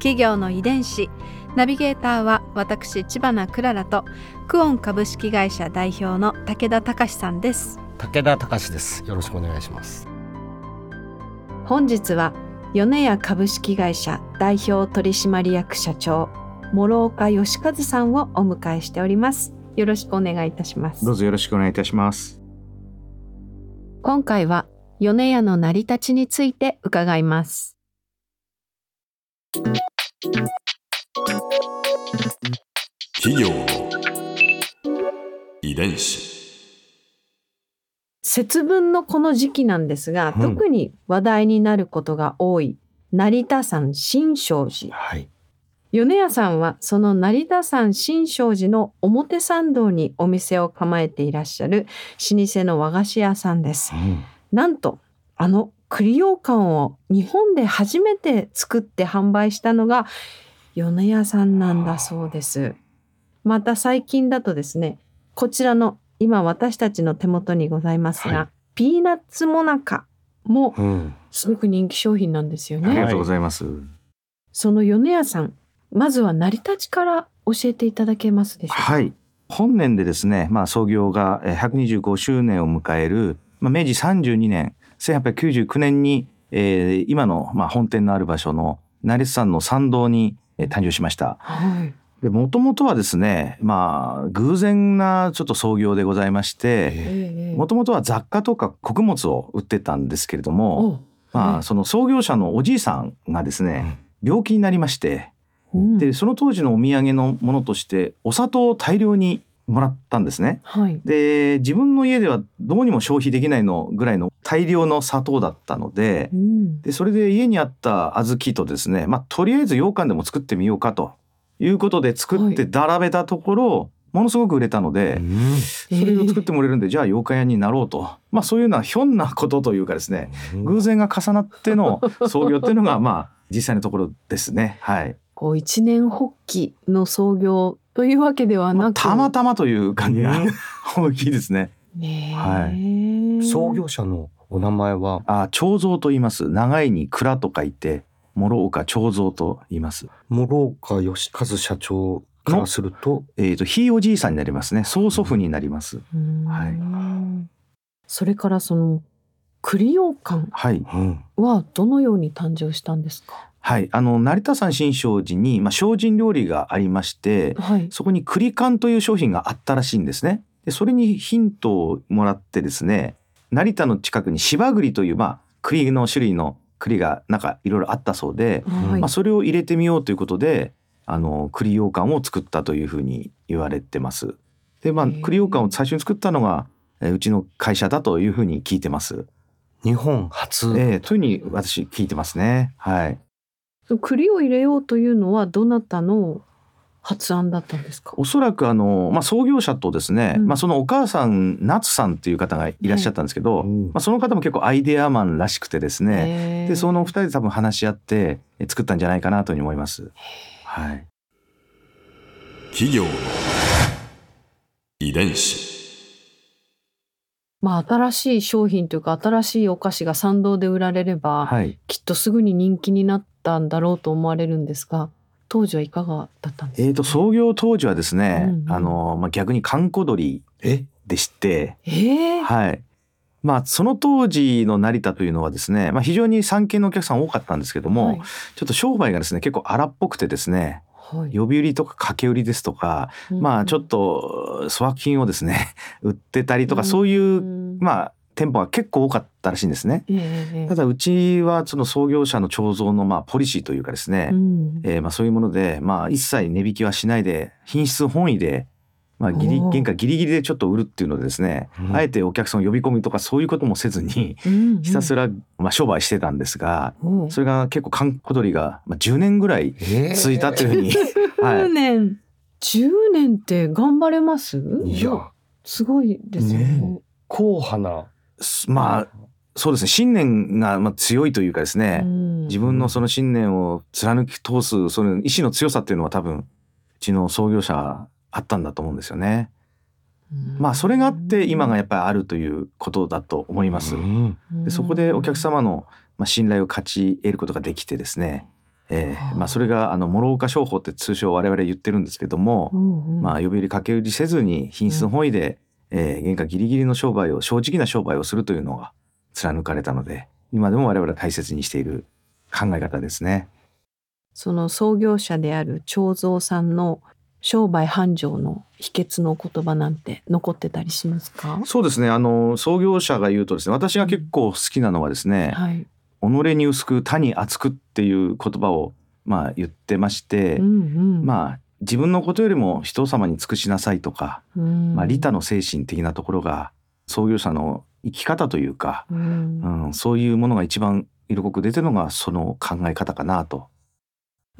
企業の遺伝子。ナビゲーターは私千葉なクララとクオン株式会社代表の武田隆さんです。武田隆です。よろしくお願いします。本日は米屋株式会社代表取締役社長諸岡義和さんをお迎えしております。よろしくお願いいたします。どうぞよろしくお願いいたします。今回は米屋の成り立ちについて伺います企業の遺伝子。節分のこの時期なんですが、うん。特に話題になることが多い成田山新勝寺。はい。米屋さんはその成田山新勝寺の表参道にお店を構えていらっしゃる老舗の和菓子屋さんです。うん。なんとあの栗羊羹を日本で初めて作って販売したのが米屋さんなんだそうです。また最近だとですねこちらの今私たちの手元にございますが、はいピーナッツモナカもうんすごく人気商品なんですよね。ありがとうございます。その米屋さんまずは成り立ちから教えていただけますでしょうか？はい。本年でですね、まあ創業がえー125周年を迎える、まあ、明治32年、1899年に、えー今の、まあ、本店のある場所の成田山の参道に、えー誕生しました。はい。で、もともとはですね、まあ、偶然なちょっと創業でございまして、ええもともとは雑貨とか穀物を売ってたんですけれども、おまあ、その創業者のおじいさんがですね、病気になりまして、うん。でその当時のお土産のものとしてお砂糖を大量にもらったんですね。はい。で自分の家ではどうにも消費できないのぐらいの大量の砂糖だったのでうん。でそれで家にあった小豆とですね、まあ、とりあえず羊羹でも作ってみようかということで作って並べたところ、ものすごく売れたので、それを作ってもらえるんで、じゃあ羊羹屋になろうと、まあ、そういうようなひょんなことというかですね偶然が重なっての 創業っていうのがまあ実際のところですね。はい。こう一年発起の創業というわけではまあなく、たまたまという感じがうん大きいですね。は創業者のお名前は？あ、彫像と言います。長いに蔵と書いて、諸岡彫像と言います。諸岡義和社長からすると？えっ、と、ひいおじいさんになりますね。曽祖父になります。うんはいそれからその栗羊羹はどのように誕生したんですか？はい。あの、成田山新勝寺に、まあ、精進料理がありまして、はい。そこに栗缶という商品があったらしいんですね。で、それにヒントをもらってですね、成田の近くに芝栗という、まあ、栗の種類の栗がなんかいろいろあったそうで、はいまあ、それを入れてみようということであの栗羊羹を作ったというふうに言われてます。でまあ栗羊羹を最初に作ったのがえーうちの会社だというふうに聞いてます。日本初ええというふうに私聞いてますね。はい。栗を入れようというのはどなたの発案だったんですか？おそらくあの、まあ、創業者とですね、うんまあ、そのお母さん夏さんっていう方がいらっしゃったんですけど、うんまあ、その方も結構アイデアマンらしくてですね、でそのお二人で多分話し合ってえ作ったんじゃないかなというふうに思います。はい。企業の遺伝子。まあ新しい商品というか新しいお菓子が参道で売られれば、はい。きっとすぐに人気になったんだろうと思われるんですが当時はいかがだったんですか、えー、と創業当時はですね、うんうんあのまあ、逆に閑古鳥え？でして、ええはい。まあ、その当時の成田というのはですね、まあ、非常に産経のお客さん多かったんですけども、はい。ちょっと商売がですね結構荒っぽくてですねはい。呼び売りとか掛け売りですとか、まあちょっと粗悪品をですね 売ってたりとか、そういう、まあ店舗が結構多かったらしいんですね。ええ。ただうちはその創業者の彫像のまあポリシーというかですね、うん。えーまあ、そういうもので、まあ、一切値引きはしないで品質本位でまあ、ギリ原価ギリギリでちょっと売るっていうのでですね、うん。あえてお客さんを呼び込みとかそういうこともせずにひたすら、まあ、商売してたんですがおうそれが結構閑古鳥が、まあ、10年ぐらいえ続いたというふうに、は10い、年。10年って頑張れます？いや。すごいですよね。ね。硬派な。すまあそうですね。信念がまあ強いというかですね、うん。自分のその信念を貫き通すその意志の強さっていうのは多分うちの創業者あったんだと思うんですよね。まあそれがあって今がやっぱりあるということだと思います。うん。でそこでお客様のまあ信頼を勝ち得ることができてですね、えー。まあ、それがあの諸岡商法って通称我々言ってるんですけども、まあ、呼び売り掛け売りせずに品質の本意で、えー原価ギリギリの商売を正直な商売をするというのが貫かれたので今でも我々は大切にしている考え方ですね。その創業者である長蔵さんの商売繁盛の秘訣の言葉なんて残ってたりしますか？そうですね。あの創業者が言うとですね私が結構好きなのはですねはい、「己に薄く他に厚く」っていう言葉をまあ言ってまして、うんうん。まあ自分のことよりも人様に尽くしなさいとか、うん。まあ、利他の精神的なところが創業者の生き方というか、うん。うん、そういうものが一番色濃く出てるのがその考え方かなと。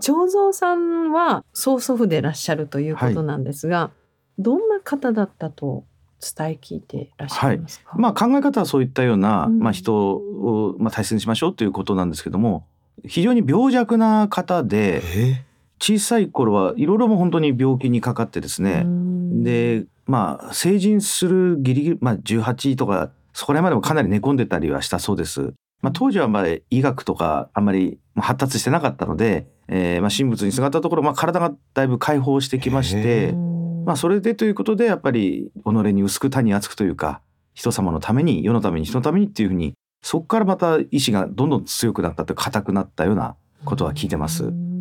長蔵さんは曽祖父でいらっしゃるということなんですが、どんな方だったと伝え聞いていらっしゃいますか、まあ、考え方はそういったような、うん。まあ、人を、まあ、大切にしましょうということなんですけども非常に病弱な方でえ。小さい頃はいろいろも本当に病気にかかってですね、うん。でまあ成人するギリギリ、まあ、18とかそこら辺までもかなり寝込んでたりはしたそうです。まあ、当時はまあ医学とかあんまりまあ発達してなかったので、えーまあ神仏にすがったところ、まあ、体がだいぶ解放してきましへてー、まあ、それでということでやっぱり己に薄く他に厚くというか人様のために世のために人のためにっていうふうにそこからまた意志がどんどん強くなったと硬くなったようなことは聞いてます。うん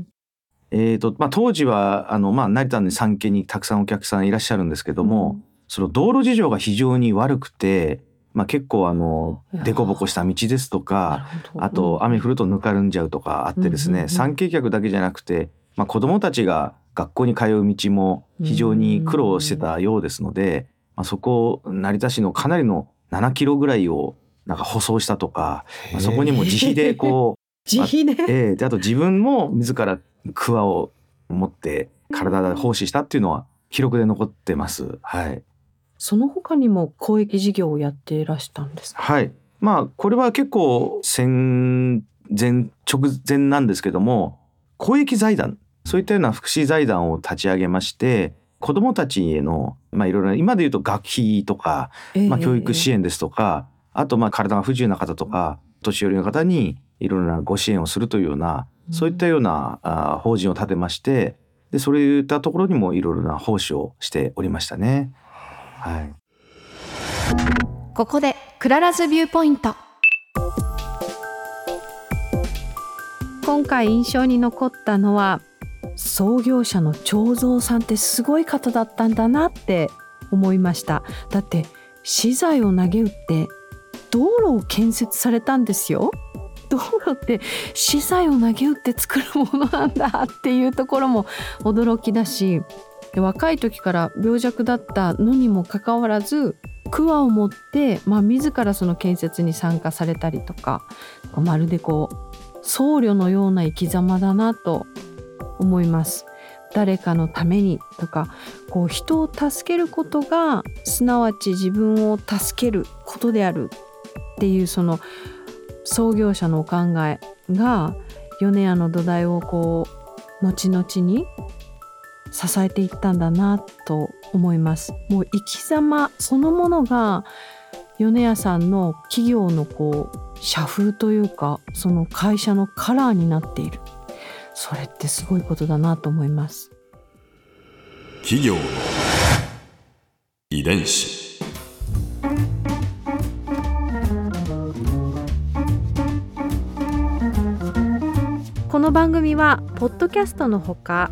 えーとまあ、当時はあの、まあ、成田に産経にたくさんお客さんいらっしゃるんですけども、その道路事情が非常に悪くて、まあ、結構あの凸凹した道ですとなかあと雨降るとぬかるんじゃうとかあってですね、うんうんうん。参詣客だけじゃなくて、まあ、子どもたちが学校に通う道も非常に苦労してたようですので、まあ、そこ成田市のかなりの7キロぐらいをなんか舗装したとか、まあ、そこにも自費でこう 自費で、ええ。であと自分も自ら桑を持って体で奉仕したっていうのは記録で残ってます。はい。その他にも公益事業をやっていらしたんですか？はい。まあこれは結構戦前直前なんですけども公益財団そういったような福祉財団を立ち上げまして子どもたちへのまあいろいろな今で言うと学費とか、まあ、教育支援援ですとか、あとまあ体が不自由な方とか年寄りの方にいろいろなご支援をするというようなそういったようなあ法人を立てましてでそういったところにもいろいろな奉仕をしておりましたね。はい、ここで Clara's Viewpoint。今回印象に残ったのは創業者の長蔵さんってすごい方だったんだなって思いました。だって私財をなげうって道路を建設されたんですよ。道路って資材を投げ打って作るものなんだっていうところも驚きだしで若い時から病弱だったのにもかかわらず桑を持って、まあ、自らその建設に参加されたりとかまるでこう僧侶のような生き様だなと思います。誰かのためにとかこう人を助けることがすなわち自分を助けることであるっていうその創業者のお考えが米屋の土台をこう後々に支えていったんだなと思います。もう生き様そのものが米屋さんの企業のこう社風というかその会社のカラーになっている。それってすごいことだなと思います。企業の遺伝子。この番組はポッドキャストのほか